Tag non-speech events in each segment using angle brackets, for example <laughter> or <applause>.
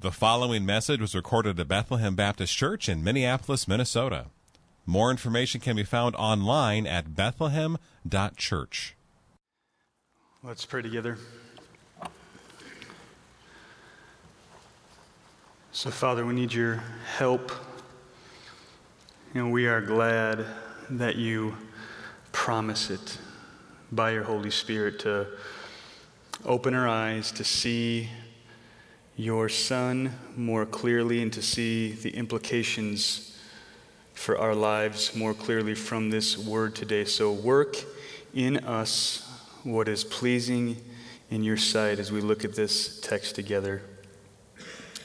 The following message was recorded at Bethlehem Baptist Church in Minneapolis, Minnesota. More information can be found online at bethlehem.church. Let's pray together. So, Father, we need your help. And we are glad that you promise it by your Holy Spirit to open our eyes to see your Son more clearly and to see the implications for our lives more clearly from this word today. So, work in us what is pleasing in your sight as we look at this text together.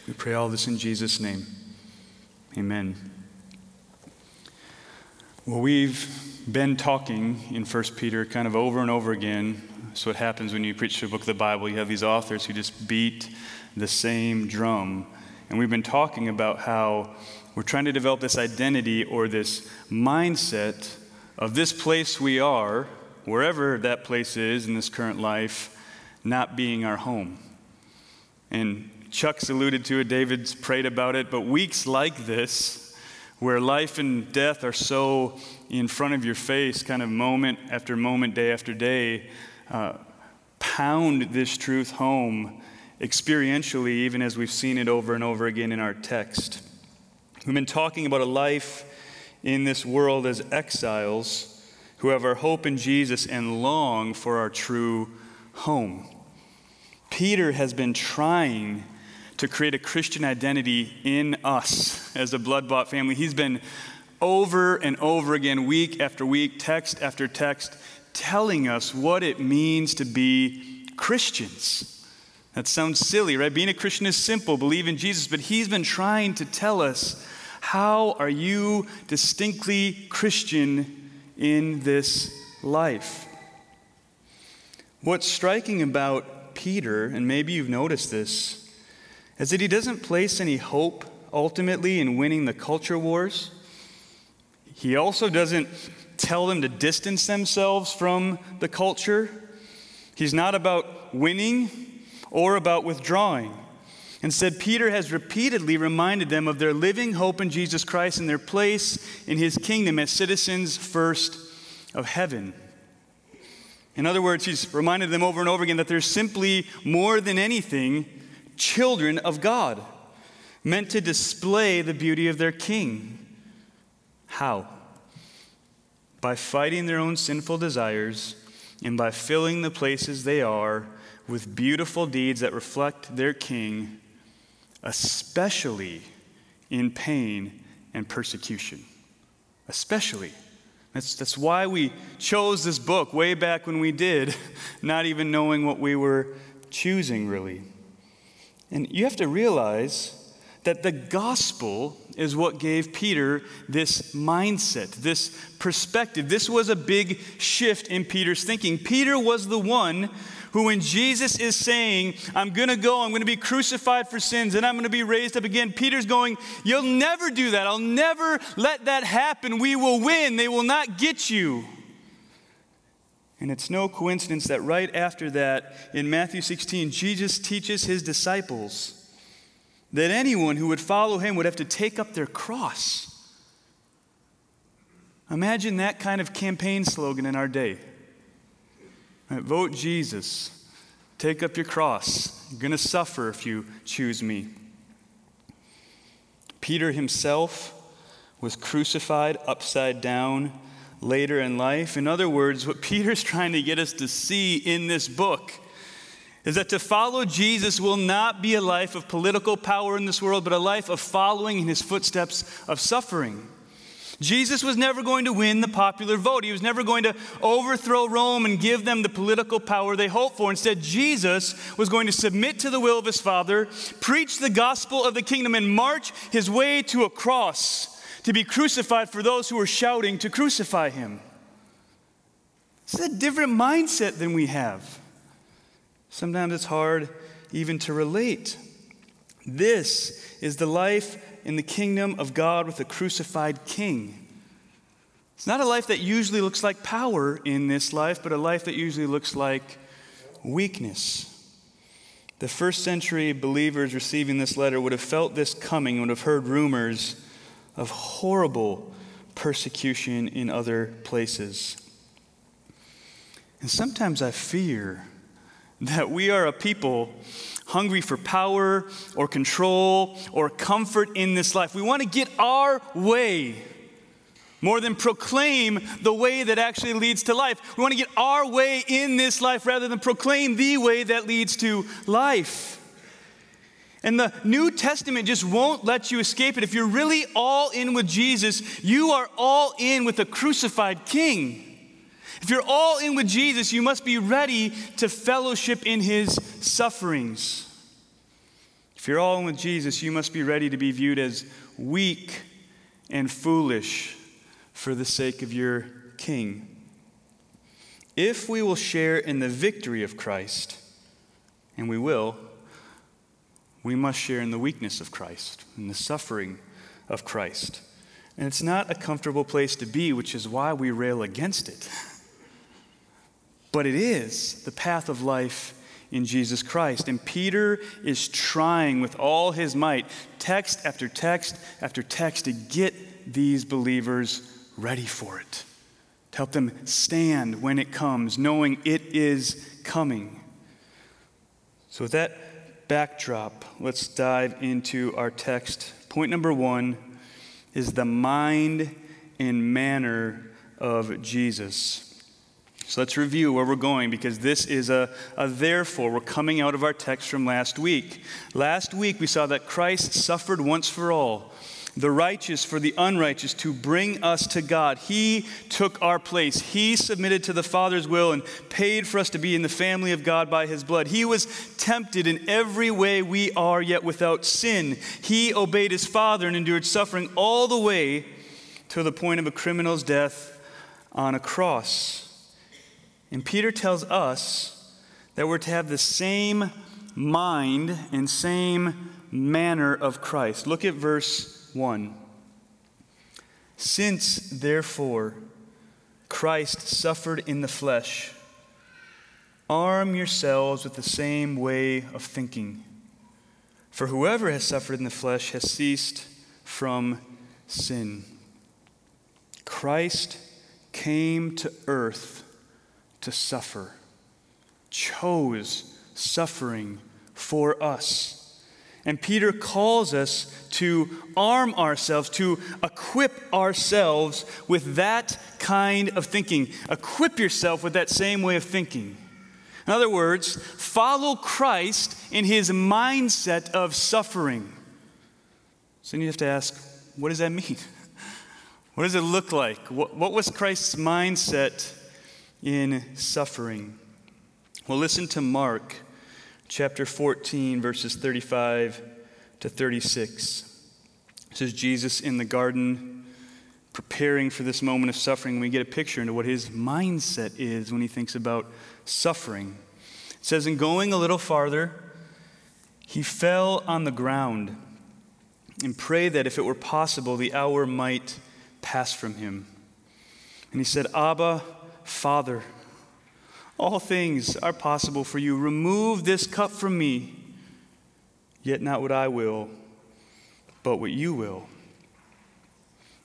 We pray all this in Jesus' name. Amen. Well, we've been talking in 1 Peter kind of over and over again. That's what happens when you preach a book of the Bible. You have these authors who just beat the same drum. And we've been talking about how we're trying to develop this identity or this mindset of this place we are, wherever that place is in this current life, not being our home. And Chuck's alluded to it, David's prayed about it, but weeks like this, where life and death are so in front of your face, kind of moment after moment, day after day, uh, pound this truth home experientially, even as we've seen it over and over again in our text. We've been talking about a life in this world as exiles who have our hope in Jesus and long for our true home. Peter has been trying to create a Christian identity in us as a blood bought family. He's been over and over again, week after week, text after text, telling us what it means to be Christians. That sounds silly, right? Being a Christian is simple, believe in Jesus, but he's been trying to tell us how are you distinctly Christian in this life? What's striking about Peter, and maybe you've noticed this, is that he doesn't place any hope ultimately in winning the culture wars. He also doesn't tell them to distance themselves from the culture. He's not about winning, or about withdrawing. Instead, Peter has repeatedly reminded them of their living hope in Jesus Christ and their place in his kingdom as citizens first of heaven. In other words, he's reminded them over and over again that they're simply more than anything children of God, meant to display the beauty of their king. How? By fighting their own sinful desires and by filling the places they are with beautiful deeds that reflect their king, especially in pain and persecution. Especially. That's, that's why we chose this book way back when we did, <laughs> not even knowing what we were choosing, really. And you have to realize that the gospel is what gave Peter this mindset, this perspective. This was a big shift in Peter's thinking. Peter was the one who, when Jesus is saying, I'm going to go, I'm going to be crucified for sins, and I'm going to be raised up again, Peter's going, You'll never do that. I'll never let that happen. We will win. They will not get you. And it's no coincidence that right after that, in Matthew 16, Jesus teaches his disciples that anyone who would follow him would have to take up their cross. Imagine that kind of campaign slogan in our day. Vote Jesus. Take up your cross. You're going to suffer if you choose me. Peter himself was crucified upside down later in life. In other words, what <laughs> Peter's trying to get us to see in this book is that to follow Jesus will not be a life of political power in this world, but a life of following in his footsteps of suffering. Jesus was never going to win the popular vote. He was never going to overthrow Rome and give them the political power they hoped for. Instead, Jesus was going to submit to the will of his Father, preach the gospel of the kingdom, and march his way to a cross to be crucified for those who were shouting to crucify him. It's a different mindset than we have. Sometimes it's hard even to relate. This is the life in the kingdom of God with a crucified king. It's not a life that usually looks like power in this life, but a life that usually looks like weakness. the first century believers receiving this letter would have felt this coming, would have heard rumors of horrible persecution in other places. And sometimes I fear that we are a people hungry for power or control or comfort in this life. We want to get our way more than proclaim the way that actually leads to life. We want to get our way in this life rather than proclaim the way that leads to life. And the New Testament just won't let you escape it. If you're really all in with Jesus, you are all in with a crucified king. If you're all in with Jesus, you must be ready to fellowship in his sufferings. If you're all in with Jesus, you must be ready to be viewed as weak and foolish for the sake of your king. If we will share in the victory of Christ, and we will, we must share in the weakness of Christ in the suffering of Christ. And it's not a comfortable place to be, which is why we rail against it. But it is the path of life in Jesus Christ. And Peter is trying with all his might, text after text after text, to get these believers ready for it, to help them stand when it comes, knowing it is coming. So, with that backdrop, let's dive into our text. Point number one is the mind and manner of Jesus. So let's review where we're going because this is a, a, therefore. We're coming out of our text from last week. Last week we saw that Christ suffered once for all the righteous for the unrighteous, to bring us to God. He took our place. He submitted to the Father's will and paid for us to be in the family of God by His blood. He was tempted in every way we are, yet without sin. He obeyed His Father and endured suffering all the way to the point of a criminal's death on a cross. And Peter tells us that we're to have the same mind and same manner of Christ. Look at verse 1. Since, therefore, Christ suffered in the flesh, arm yourselves with the same way of thinking. For whoever has suffered in the flesh has ceased from sin. Christ came to earth to suffer, chose suffering for us. And Peter calls us to arm ourselves, to equip ourselves with that kind of thinking. Equip yourself with that same way of thinking. In other words, follow Christ in his mindset of suffering. So then you have to ask, what does that mean? <laughs> What does it look like? What, what was Christ's mindset in suffering? Well, listen to Mark chapter 14, verses 35 to 36. This is Jesus in the garden preparing for this moment of suffering. We get a picture into what his mindset is when he thinks about suffering. It says, In going a little farther, he fell on the ground and prayed that if it were possible, the hour might pass from him. And he said, Abba, Father, all things are possible for you. Remove this cup from me, yet not what I will, but what you will.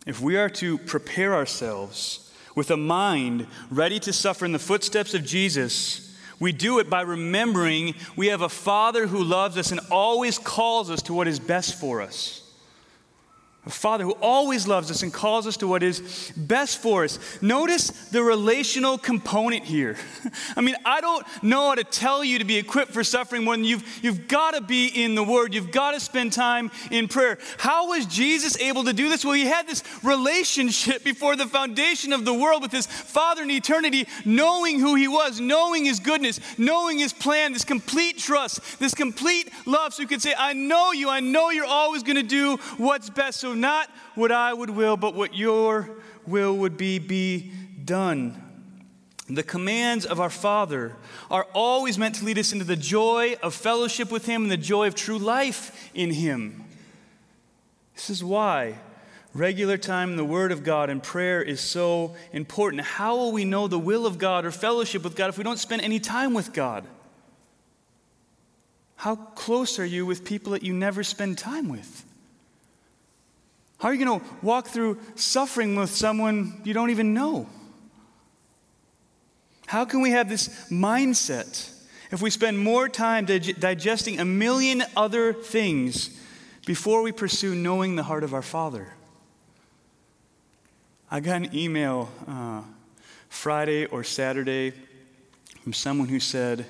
If we are to prepare ourselves with a mind ready to suffer in the footsteps of Jesus, we do it by remembering we have a Father who loves us and always calls us to what is best for us a Father who always loves us and calls us to what is best for us. Notice the relational component here. <laughs> I mean, I don't know how to tell you to be equipped for suffering more than you've, you've got to be in the Word. You've got to spend time in prayer. How was Jesus able to do this? Well, he had this relationship before the foundation of the world with his Father in eternity, knowing who he was, knowing his goodness, knowing his plan, this complete trust, this complete love. So you could say, I know you, I know you're always going to do what's best. So not what I would will, but what your will would be, be done. The commands of our Father are always meant to lead us into the joy of fellowship with Him and the joy of true life in Him. This is why regular time in the Word of God and prayer is so important. How will we know the will of God or fellowship with God if we don't spend any time with God? How close are you with people that you never spend time with? How are you going to walk through suffering with someone you don't even know? How can we have this mindset if we spend more time dig- digesting a million other things before we pursue knowing the heart of our Father? I got an email uh, Friday or Saturday from someone who said,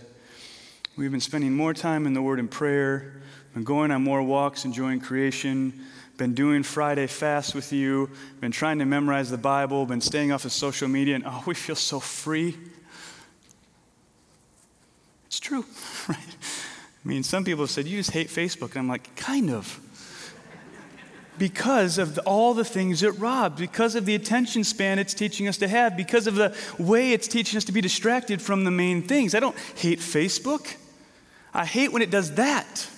We've been spending more time in the Word and prayer, been going on more walks, enjoying creation, been doing Friday fast with you, been trying to memorize the Bible, been staying off of social media, and oh, we feel so free. It's true, <laughs> right? I mean, some people have said, You just hate Facebook. And I'm like, Kind of. Because of all the things it robs, because of the attention span it's teaching us to have, because of the way it's teaching us to be distracted from the main things. I don't hate Facebook. I hate when it does that.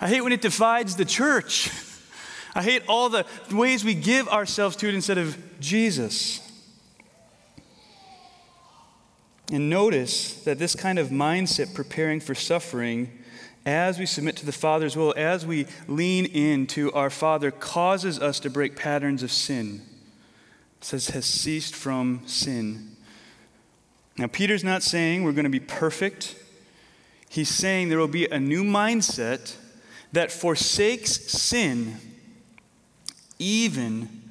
I hate when it divides the church. <laughs> I hate all the ways we give ourselves to it instead of Jesus. And notice that this kind of mindset, preparing for suffering, as we submit to the Father's will, as we lean into our Father, causes us to break patterns of sin. It says, has ceased from sin. Now, Peter's not saying we're going to be perfect. He's saying there will be a new mindset that forsakes sin, even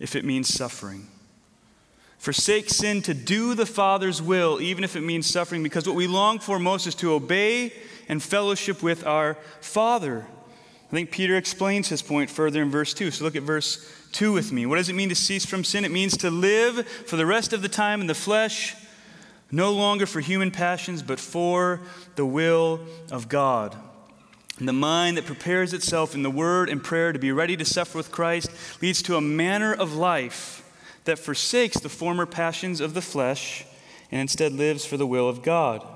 if it means suffering. Forsake sin to do the Father's will, even if it means suffering, because what we long for most is to obey and fellowship with our Father. I think Peter explains his point further in verse 2. So look at verse 2 with me. What does it mean to cease from sin? It means to live for the rest of the time in the flesh, no longer for human passions, but for the will of God. The mind that prepares itself in the word and prayer to be ready to suffer with Christ leads to a manner of life that forsakes the former passions of the flesh and instead lives for the will of God.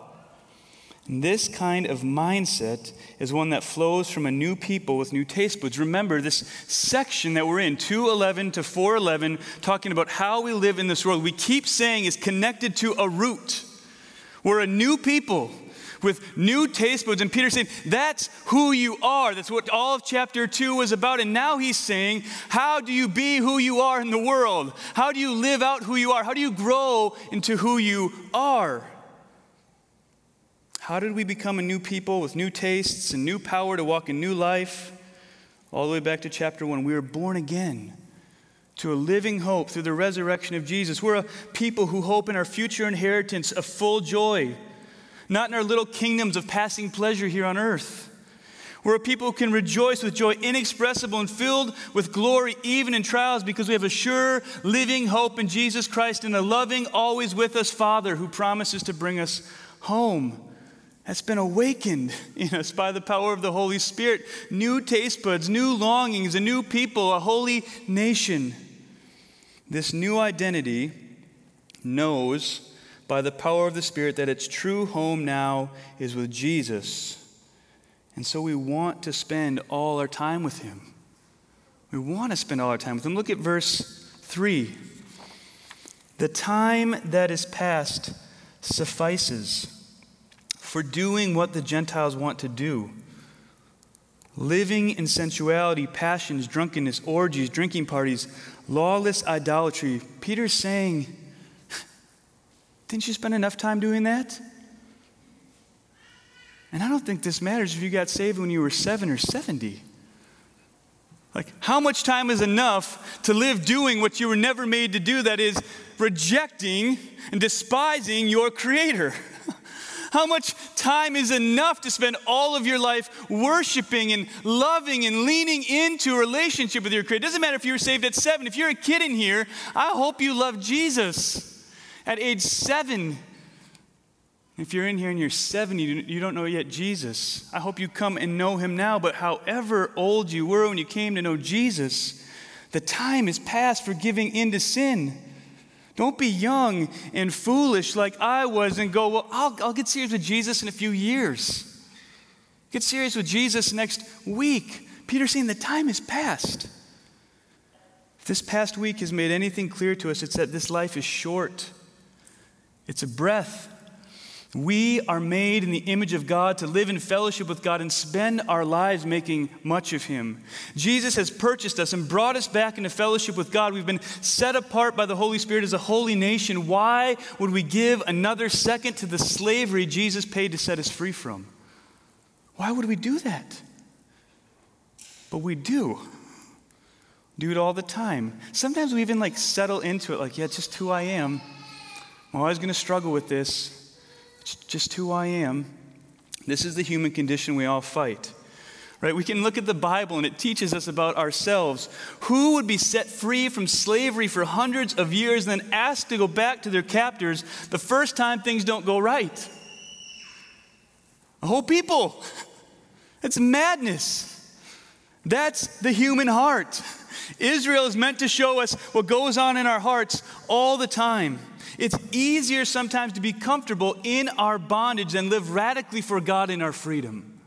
And this kind of mindset is one that flows from a new people with new taste buds. Remember this section that we're in, 211 to 411, talking about how we live in this world. We keep saying is connected to a root. We're a new people with new taste buds. And Peter's saying, that's who you are. That's what all of chapter 2 was about. And now he's saying, how do you be who you are in the world? How do you live out who you are? How do you grow into who you are? How did we become a new people with new tastes and new power to walk in new life? All the way back to chapter 1. We were born again to a living hope through the resurrection of Jesus. We're a people who hope in our future inheritance of full joy not in our little kingdoms of passing pleasure here on earth. We're a people who can rejoice with joy inexpressible and filled with glory even in trials because we have a sure living hope in Jesus Christ and a loving, always with us Father who promises to bring us home. That's been awakened in us by the power of the Holy Spirit. New taste buds, new longings, a new people, a holy nation. This new identity knows by the power of the Spirit that its true home now is with Jesus. And so we want to spend all our time with Him. We want to spend all our time with Him. Look at verse 3. The time that is past suffices for doing what the Gentiles want to do. Living in sensuality, passions, drunkenness, orgies, drinking parties, lawless idolatry. Peter's saying, didn't you spend enough time doing that? And I don't think this matters if you got saved when you were seven or 70. Like, how much time is enough to live doing what you were never made to do? That is, rejecting and despising your Creator. <laughs> How much time is enough to spend all of your life worshiping and loving and leaning into a relationship with your Creator? It doesn't matter if you were saved at seven. If you're a kid in here, I hope you love Jesus at age seven. If you're in here and you're 70, you don't know yet Jesus. I hope you come and know him now. But however old you were when you came to know Jesus, the time is past for giving in to sin. Don't be young and foolish like I was and go, well, I'll, I'll get serious with Jesus in a few years. Get serious with Jesus next week. Peter's saying the time is past. If this past week has made anything clear to us, it's that this life is short. It's a breath. We are made in the image of God to live in fellowship with God and spend our lives making much of Him. Jesus has purchased us and brought us back into fellowship with God. We've been set apart by the Holy Spirit as a holy nation. Why would we give another second to the slavery Jesus paid to set us free from? Why would we do that? But we do. Do it all the time. Sometimes we even like settle into it, like, yeah, it's just who I am. I'm always going to struggle with this. It's just who I am. This is the human condition we all fight. Right? We can look at the Bible and it teaches us about ourselves. Who would be set free from slavery for hundreds of years and then asked to go back to their captors the first time things don't go right? A whole people. It's madness. That's the human heart. Israel is meant to show us what goes on in our hearts all the time. It's easier sometimes to be comfortable in our bondage than live radically for God in our freedom.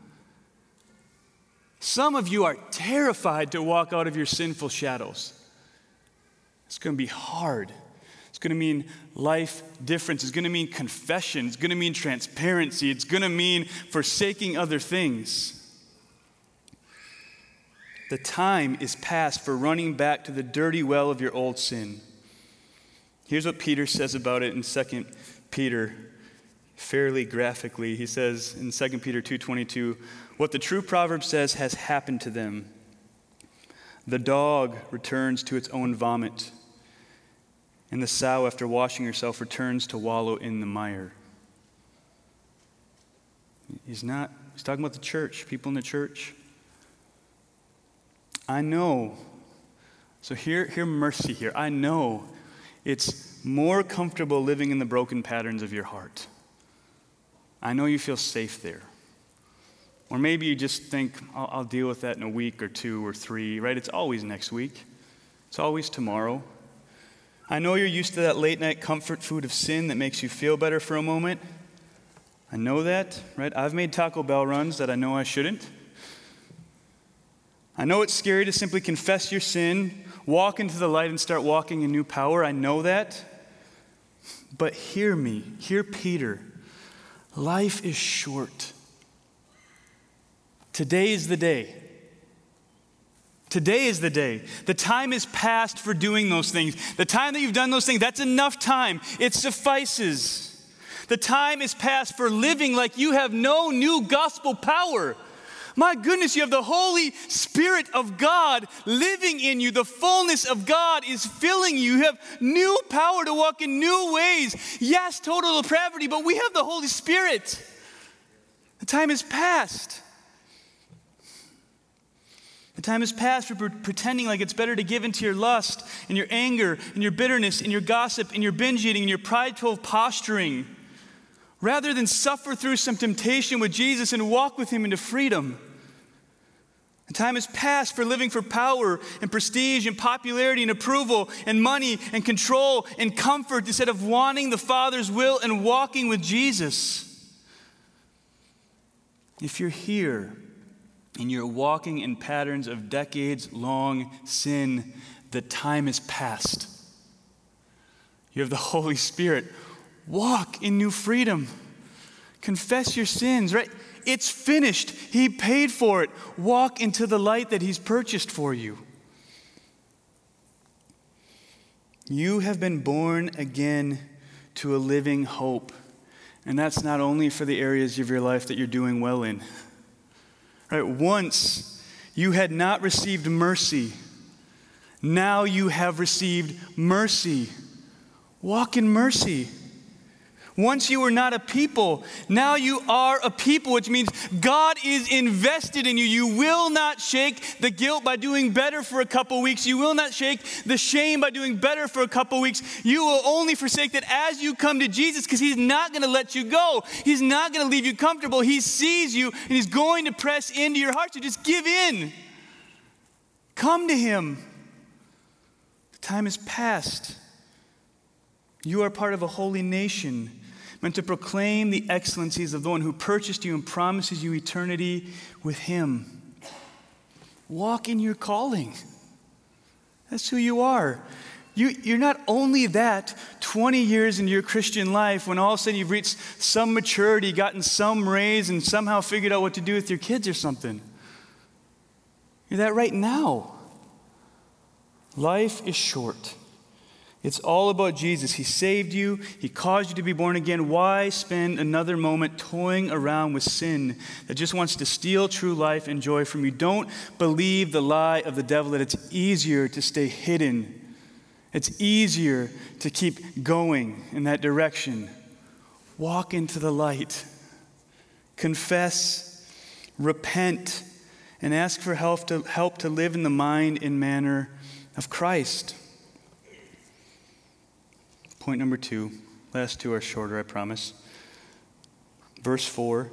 Some of you are terrified to walk out of your sinful shadows. It's going to be hard. It's going to mean life difference. It's going to mean confession. It's going to mean transparency. It's going to mean forsaking other things. The time is past for running back to the dirty well of your old sin. Here's what Peter says about it in 2 Peter fairly graphically. He says in 2 Peter 2:22, "What the true proverb says has happened to them. The dog returns to its own vomit, and the sow after washing herself returns to wallow in the mire." He's not he's talking about the church, people in the church. I know. So hear, hear mercy here. I know it's more comfortable living in the broken patterns of your heart. I know you feel safe there. Or maybe you just think, I'll, I'll, deal with that in a week or two or three, right? It's always next week, it's always tomorrow. I know you're used to that late night comfort food of sin that makes you feel better for a moment. I know that, right? I've made Taco Bell runs that I know I shouldn't. I know it's scary to simply confess your sin walk into the light and start walking in new power. I know that. But hear me, hear Peter. Life is short. Today is the day. Today is the day. The time is past for doing those things. The time that you've done those things, that's enough time. It suffices. The time is past for living like you have no new gospel power. My goodness, you have the Holy Spirit of God living in you. The fullness of God is filling you. You have new power to walk in new ways. Yes, total depravity, but we have the Holy Spirit. The time is past. The time is past for pretending like it's better to give into your lust and your anger and your bitterness and your gossip and your binge eating and your prideful posturing rather than suffer through some temptation with Jesus and walk with Him into freedom. The time is past for living for power and prestige and popularity and approval and money and control and comfort instead of wanting the Father's will and walking with Jesus. If you're here and you're walking in patterns of decades long sin, the time is past. You have the Holy Spirit. Walk in new freedom. Confess your sins, right? It's finished. He paid for it. Walk into the light that He's purchased for you. You have been born again to a living hope. And that's not only for the areas of your life that you're doing well in. Right? Once you had not received mercy, now you have received mercy. Walk in mercy. Once you were not a people, now you are a people, which means God is invested in you. You will not shake the guilt by doing better for a couple weeks. You will not shake the shame by doing better for a couple weeks. You will only forsake that as you come to Jesus because He's not going to let you go. He's not going to leave you comfortable. He sees you and He's going to press into your heart. So just give in. Come to Him. The time is past. You are part of a holy nation meant to proclaim the excellencies of the one who purchased you and promises you eternity with him. Walk in your calling. That's who you are. You, you're not only that 20 years into your Christian life when all of a sudden you've reached some maturity, gotten some raise, and somehow figured out what to do with your kids or something. You're that right now. Life is short. It's all about Jesus. He saved you, He caused you to be born again. Why spend another moment toying around with sin that just wants to steal true life and joy from you? Don't believe the lie of the devil that it's easier to stay hidden. It's easier to keep going in that direction. Walk into the light. Confess, repent, and ask for help to, help to live in the mind and manner of Christ. Point number two. Last two are shorter, I promise. Verse 4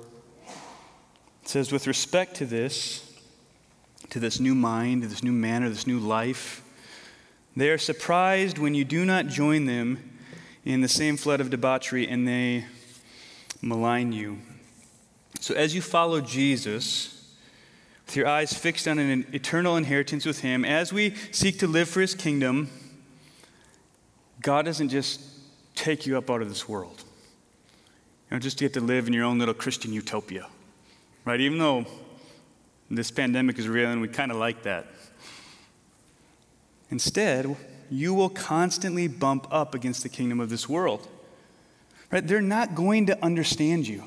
it says, With respect to this, to this new mind, this new manner, this new life, they are surprised when you do not join them in the same flood of debauchery and they malign you. So, as you follow Jesus, with your eyes fixed on an eternal inheritance with Him, as we seek to live for His kingdom, God doesn't just take you up out of this world. You know, just to get to live in your own little Christian utopia, right? Even though this pandemic is real and we kind of like that. Instead, you will constantly bump up against the kingdom of this world. Right? They're not going to understand you.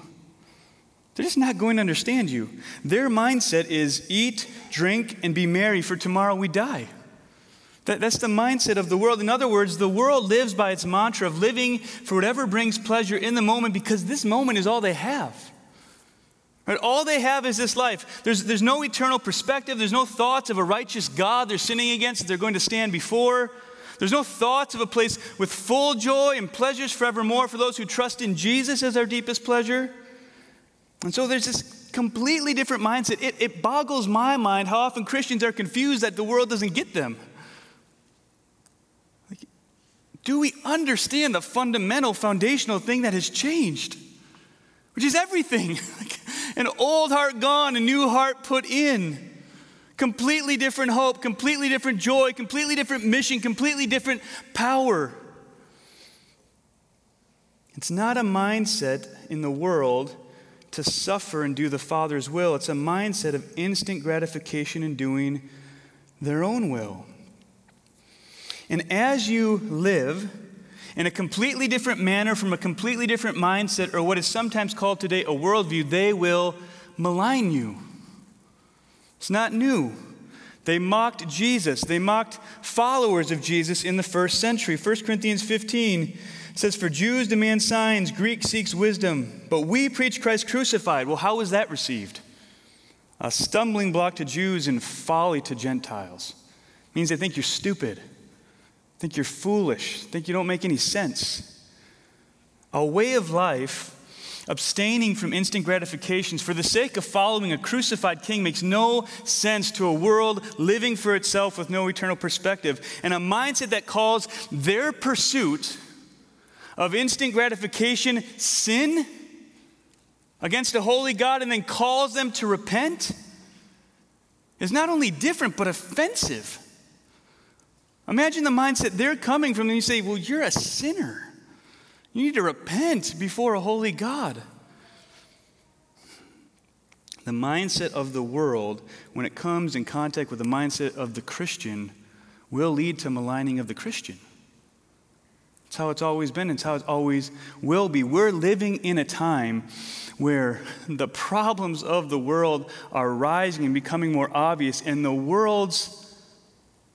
They're just not going to understand you. Their mindset is eat, drink, and be merry, for tomorrow we die. That, that's the mindset of the world. In other words, the world lives by its mantra of living for whatever brings pleasure in the moment because this moment is all they have. Right? All they have is this life. There's, there's no eternal perspective. There's no thoughts of a righteous God they're sinning against that they're going to stand before. There's no thoughts of a place with full joy and pleasures forevermore for those who trust in Jesus as our deepest pleasure. And so there's this completely different mindset. It, it boggles my mind how often Christians are confused that the world doesn't get them. Like, do we understand the fundamental, foundational thing that has changed? Which is everything. <laughs> An old heart gone, a new heart put in. Completely different hope, completely different joy, completely different mission, completely different power. It's not a mindset in the world to suffer and do the Father's will. It's a mindset of instant gratification in doing their own will. And as you live in a completely different manner, from a completely different mindset, or what is sometimes called today a worldview, they will malign you. It's not new. They mocked Jesus. They mocked followers of Jesus in the first century. 1 Corinthians 15 says, For Jews demand signs, Greek seeks wisdom, but we preach Christ crucified. Well, how was that received? A stumbling block to Jews and folly to Gentiles. It means they think you're stupid, think you're foolish, think you don't make any sense. A way of life abstaining from instant gratifications for the sake of following a crucified king makes no sense to a world living for itself with no eternal perspective. And a mindset that calls their pursuit of instant gratification sin against a holy God and then calls them to repent is not only different but offensive. Imagine the mindset they're coming from, and you say, Well, you're a sinner. You need to repent before a holy God. The mindset of the world, when it comes in contact with the mindset of the Christian, will lead to maligning of the Christian. It's how it's always been, it's how it always will be. We're living in a time where the problems of the world are rising and becoming more obvious, and the world's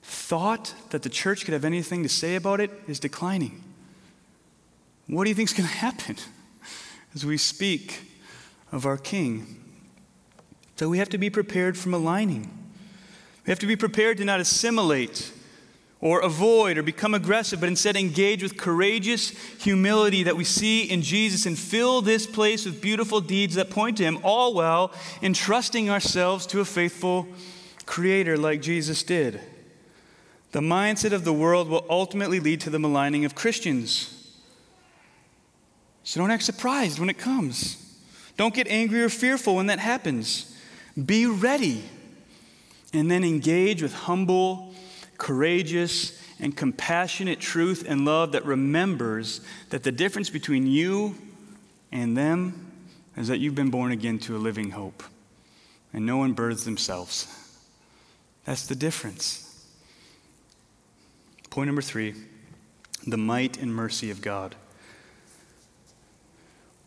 thought that the church could have anything to say about it is declining. What do you think is going to happen <laughs> as we speak of our King? So we have to be prepared for aligning. We have to be prepared to not assimilate or avoid or become aggressive, but instead engage with courageous humility that we see in Jesus and fill this place with beautiful deeds that point to Him, all while entrusting ourselves to a faithful Creator like Jesus did. The mindset of the world will ultimately lead to the maligning of Christians. So don't act surprised when it comes. Don't get angry or fearful when that happens. Be ready. And then engage with humble, courageous, and compassionate truth and love that remembers that the difference between you and them is that you've been born again to a living hope. And no one births themselves. That's the difference. Point number three the might and mercy of God.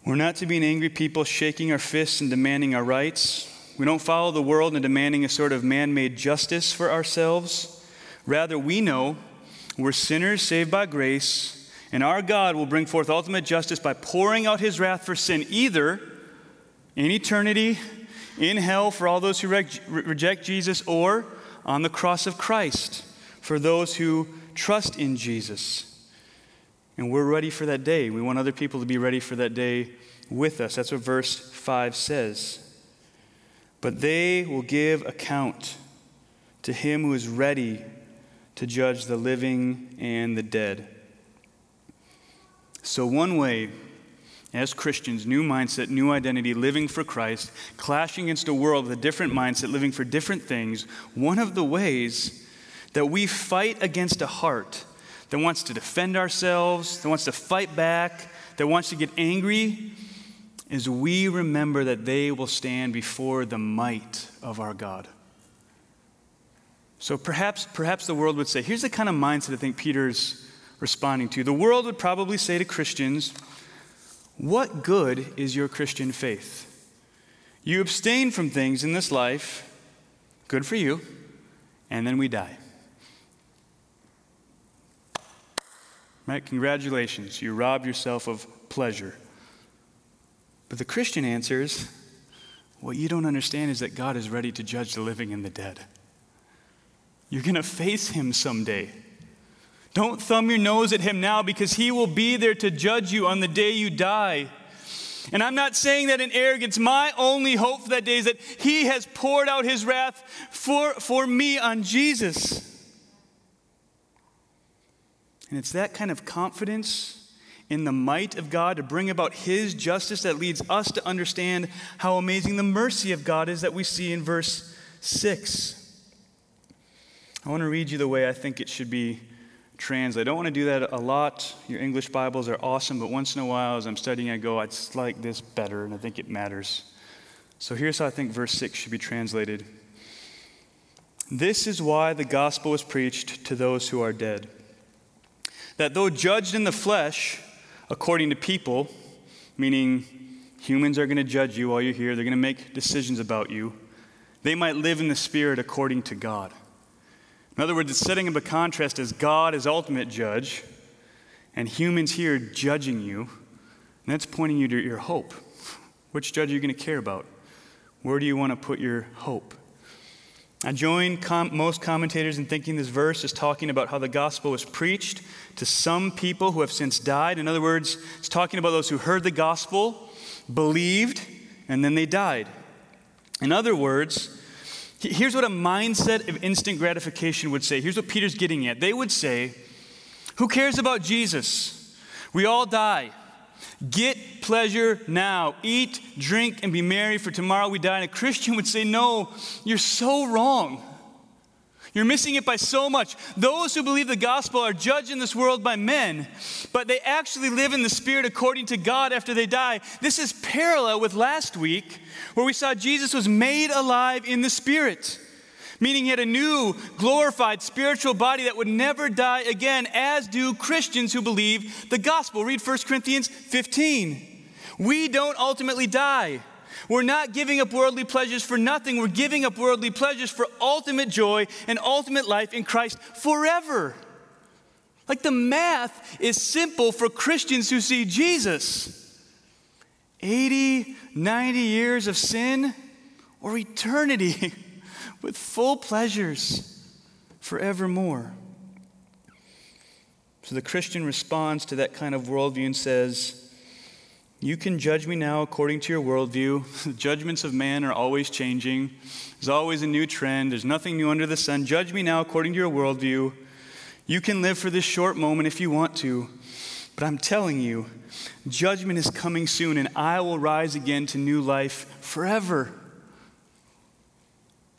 We're not to be an angry people shaking our fists and demanding our rights. We don't follow the world in demanding a sort of man made justice for ourselves. Rather, we know we're sinners saved by grace, and our God will bring forth ultimate justice by pouring out his wrath for sin, either in eternity, in hell for all those who re- reject Jesus, or on the cross of Christ for those who trust in Jesus. And we're ready for that day. We want other people to be ready for that day with us. That's what verse 5 says. But they will give account to him who is ready to judge the living and the dead. So, one way, as Christians, new mindset, new identity, living for Christ, clashing against a world with a different mindset, living for different things, one of the ways that we fight against a heart that wants to defend ourselves, that wants to fight back, that wants to get angry, is we remember that they will stand before the might of our God. So perhaps, perhaps the world would say, here's the kind of mindset I think Peter's responding to. The world would probably say to Christians, What good is your Christian faith? You abstain from things in this life, good for you, and then we die. Right? Congratulations, you robbed yourself of pleasure. But the Christian answers what you don't understand is that God is ready to judge the living and the dead. You're going to face him someday. Don't thumb your nose at him now because he will be there to judge you on the day you die. And I'm not saying that in arrogance. My only hope for that day is that he has poured out his wrath for, for me on Jesus. And it's that kind of confidence in the might of God to bring about His justice that leads us to understand how amazing the mercy of God is that we see in verse 6. I want to read you the way I think it should be translated. I don't want to do that a lot. Your English Bibles are awesome, but once in a while, as I'm studying, I go, I'd like this better, and I think it matters. So here's how I think verse 6 should be translated This is why the gospel was preached to those who are dead that though judged in the flesh according to people, meaning humans are going to judge you while you're here, they're going to make decisions about you, they might live in the spirit according to God. In other words, it's setting up a contrast as God is ultimate judge and humans here judging you. And that's pointing you to your hope. Which judge are you going to care about? Where do you want to put your hope? I join com- most commentators in thinking this verse is talking about how the gospel was preached to some people who have since died. In other words, it's talking about those who heard the gospel, believed, and then they died. In other words, here's what a mindset of instant gratification would say. Here's what Peter's getting at. They would say, Who cares about Jesus? We all die. Get pleasure now. Eat, drink, and be merry, for tomorrow we die. And a Christian would say, No, you're so wrong. You're missing it by so much. Those who believe the gospel are judged in this world by men, but they actually live in the Spirit according to God after they die. This is parallel with last week, where we saw Jesus was made alive in the Spirit meaning he had a new, glorified spiritual body that would never die again, as do Christians who believe the gospel. Read 1 Corinthians 15. We don't ultimately die. We're not giving up worldly pleasures for nothing. We're giving up worldly pleasures for ultimate joy and ultimate life in Christ forever. Like the math is simple for Christians who see Jesus 80, 90 years of sin or eternity <laughs> with full pleasures forevermore. So the Christian responds to that kind of worldview and says, You can judge me now according to your worldview. <laughs> The judgments of man are always changing, there's always a new trend, there's nothing new under the sun. Judge me now according to your worldview. You can live for this short moment if you want to, but I'm telling you, judgment is coming soon, and I will rise again to new life forever.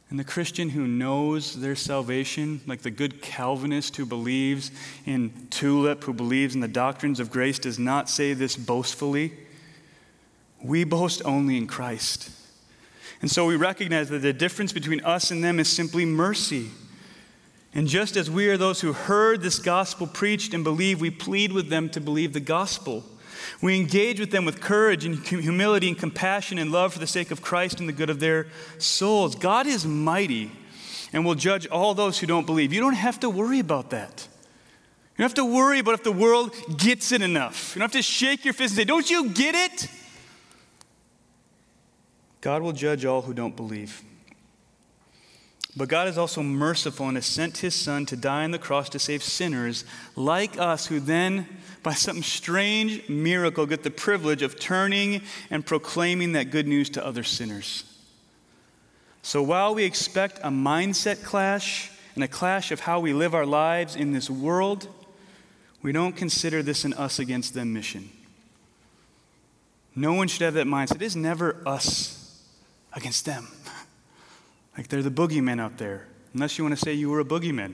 And the Christian who knows their salvation, like the good Calvinist who believes in tulip, who believes in the doctrines of grace, does not say this boastfully. We boast only in Christ. And so we recognize that the difference between us and them is simply mercy. And just as we are those who heard this gospel preached and believe, we plead with them to believe the gospel. We engage with them with courage and humility and compassion and love for the sake of Christ and the good of their souls. God is mighty and will judge all those who don't believe. You don't have to worry about that. You don't have to worry about if the world gets it enough. You don't have to shake your fist and say, Don't you get it? God will judge all who don't believe. But God is also merciful and has sent his Son to die on the cross to save sinners like us, who then, by some strange miracle, get the privilege of turning and proclaiming that good news to other sinners. So while we expect a mindset clash and a clash of how we live our lives in this world, we don't consider this an us against them mission. No one should have that mindset. It is never us against them. Like they're the boogeymen out there, unless you want to say you were a boogeyman.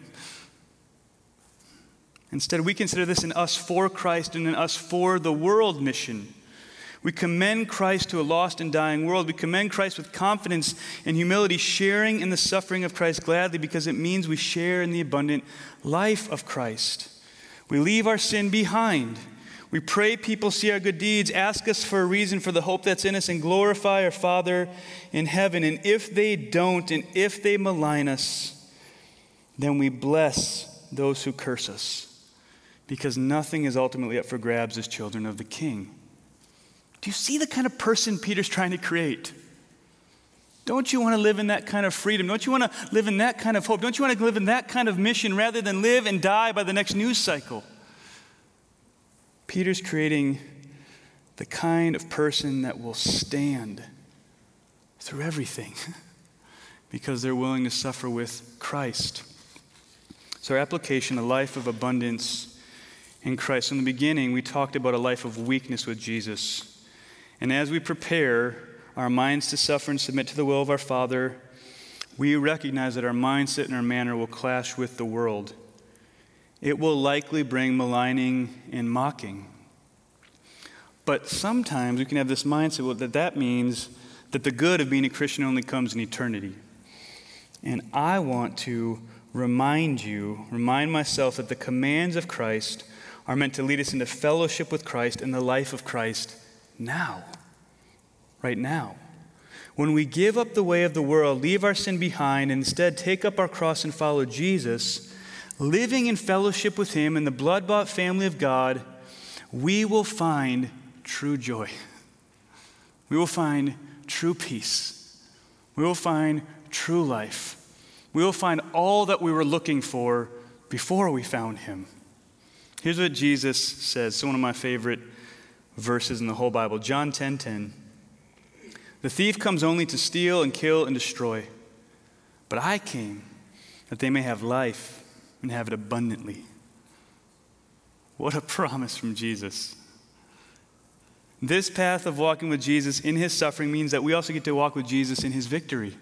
Instead, we consider this an us for Christ and an us for the world mission. We commend Christ to a lost and dying world. We commend Christ with confidence and humility, sharing in the suffering of Christ gladly because it means we share in the abundant life of Christ. We leave our sin behind we pray people see our good deeds, ask us for a reason for the hope that's in us, and glorify our Father in heaven. And if they don't, and if they malign us, then we bless those who curse us, because nothing is ultimately up for grabs as children of the King. Do you see the kind of person Peter's trying to create? Don't you want to live in that kind of freedom? Don't you want to live in that kind of hope? Don't you want to live in that kind of mission rather than live and die by the next news cycle? Peter's creating the kind of person that will stand through everything <laughs> because they're willing to suffer with Christ. So, our application, a life of abundance in Christ. In the beginning, we talked about a life of weakness with Jesus. And as we prepare our minds to suffer and submit to the will of our Father, we recognize that our mindset and our manner will clash with the world it will likely bring maligning and mocking. But sometimes we can have this mindset that that means that the good of being a Christian only comes in eternity. And I want to remind you, remind myself that the commands of Christ are meant to lead us into fellowship with Christ and the life of Christ now, right now. When we give up the way of the world, leave our sin behind, and instead take up our cross and follow Jesus, living in fellowship with Him in the blood bought family of God, we will find true joy. We will find true peace. We will find true life. We will find all that we were looking for before we found Him. Here's what Jesus says. It's one of my favorite verses in the whole Bible. John 10 10. The thief comes only to steal and kill and destroy. But I came that they may have life and have it abundantly. What a promise from Jesus. This path of walking with Jesus in his suffering means that we also get to walk with Jesus in his victory.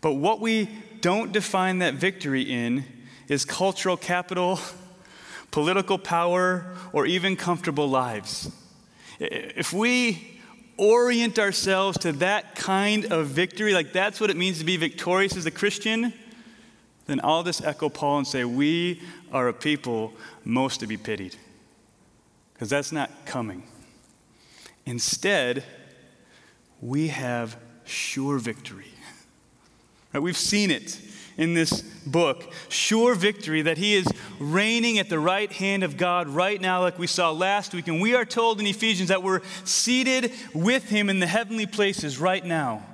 But what we don't define that victory in is cultural capital, political power, or even comfortable lives. If we orient ourselves to that kind of victory, like that's what it means to be victorious as a Christian, then I'll just echo Paul and say, We are a people most to be pitied. Because that's not coming. Instead, we have sure victory. <laughs> Right? We've seen it in this book. Sure victory that he is reigning at the right hand of God right now, like we saw last week. And we are told in Ephesians that we're seated with him in the heavenly places right now.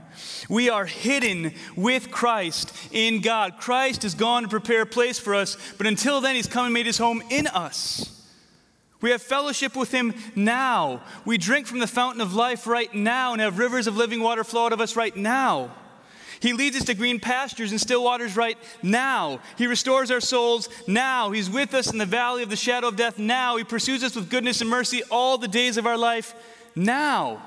We are hidden with Christ in God. Christ has gone to prepare a place for us, but until then, He's come and made His home in us. We have fellowship with Him now. We drink from the fountain of life right now and have rivers of living water flow out of us right now. He leads us to green pastures and still waters right now. He restores our souls now. He's with us in the valley of the shadow of death now. He pursues us with goodness and mercy all the days of our life now.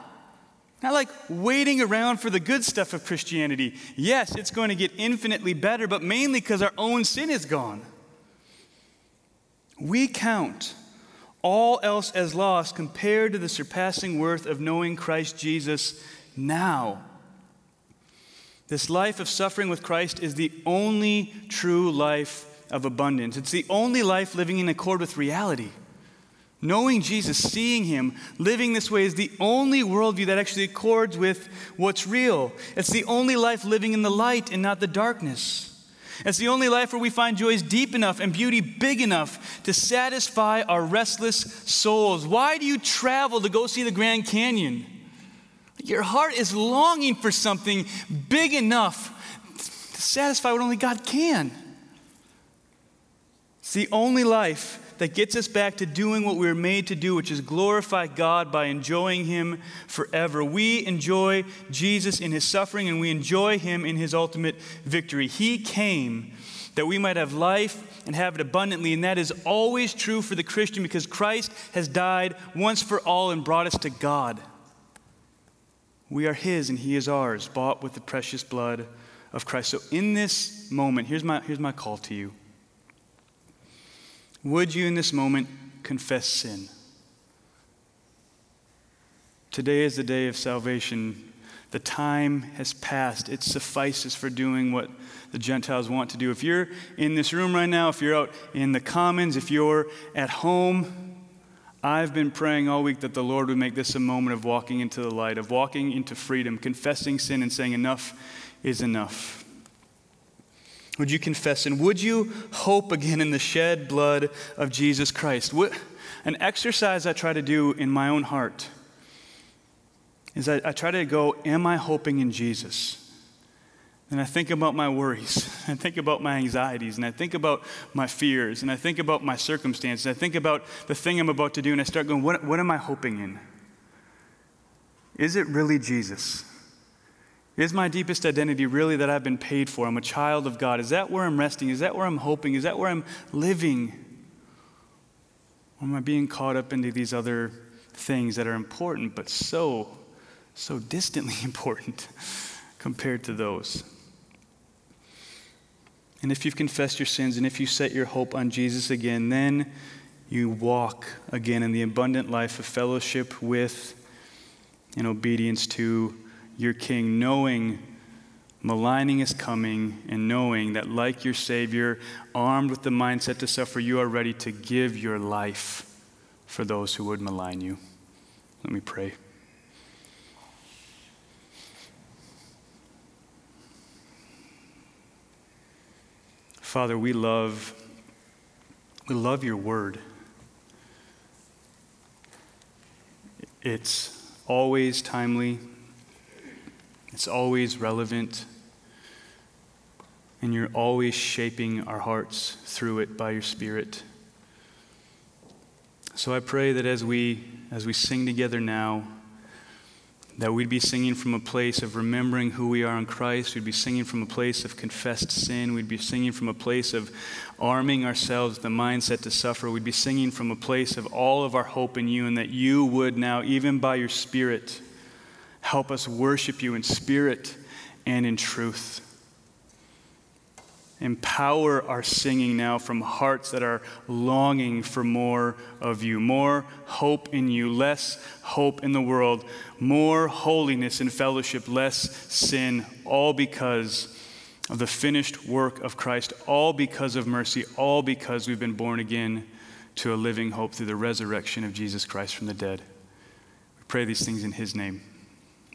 Not like waiting around for the good stuff of Christianity. Yes, it's going to get infinitely better, but mainly because our own sin is gone. We count all else as lost compared to the surpassing worth of knowing Christ Jesus now. This life of suffering with Christ is the only true life of abundance. It's the only life living in accord with reality. Knowing Jesus, seeing Him, living this way is the only worldview that actually accords with what's real. It's the only life living in the light and not the darkness. It's the only life where we find joys deep enough and beauty big enough to satisfy our restless souls. Why do you travel to go see the Grand Canyon? Your heart is longing for something big enough to satisfy what only God can. It's the only life that gets us back to doing what we were made to do, which is glorify God by enjoying Him forever. We enjoy Jesus in His suffering and we enjoy Him in His ultimate victory. He came that we might have life and have it abundantly, and that is always true for the Christian because Christ has died once for all and brought us to God. We are His and He is ours, bought with the precious blood of Christ. So, in this moment, here's my, here's my call to you. Would you in this moment confess sin? Today is the day of salvation. The time has passed. It suffices for doing what the Gentiles want to do. If you're in this room right now, if you're out in the commons, if you're at home, I've been praying all week that the Lord would make this a moment of walking into the light, of walking into freedom, confessing sin and saying, Enough is enough. Would you confess and would you hope again in the shed blood of Jesus Christ? An exercise I try to do in my own heart is I, I try to go, Am I hoping in Jesus? And I think about my worries, <laughs> I think about my anxieties, and I think about my fears, and I think about my circumstances, I think about the thing I'm about to do, and I start going, What, what am I hoping in? Is it really Jesus? Is my deepest identity really that I've been paid for? I'm a child of God. Is that where I'm resting? Is that where I'm hoping? Is that where I'm living? Or am I being caught up into these other things that are important, but so, so distantly <laughs> important compared to those? And if you've confessed your sins and if you set your hope on Jesus again, then you walk again in the abundant life of fellowship with and obedience to your king, knowing maligning is coming, and knowing that, like your Savior, armed with the mindset to suffer, you are ready to give your life for those who would malign you. Let me pray. Father, we love we love your word. It's always timely. It's always relevant. And you're always shaping our hearts through it by your Spirit. So I pray that as we, as we sing together now, that we'd be singing from a place of remembering who we are in Christ. We'd be singing from a place of confessed sin. We'd be singing from a place of arming ourselves with the mindset to suffer. We'd be singing from a place of all of our hope in you, and that you would now, even by your Spirit, Help us worship you in spirit and in truth. Empower our singing now from hearts that are longing for more of you, more hope in you, less hope in the world, more holiness and fellowship, less sin, all because of the finished work of Christ, all because of mercy, all because we've been born again to a living hope through the resurrection of Jesus Christ from the dead. We pray these things in His name.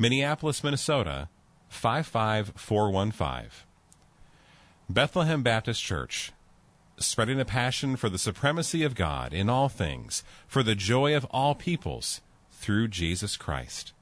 Minneapolis, Minnesota 55415. Bethlehem Baptist Church, spreading a passion for the supremacy of God in all things, for the joy of all peoples, through Jesus Christ.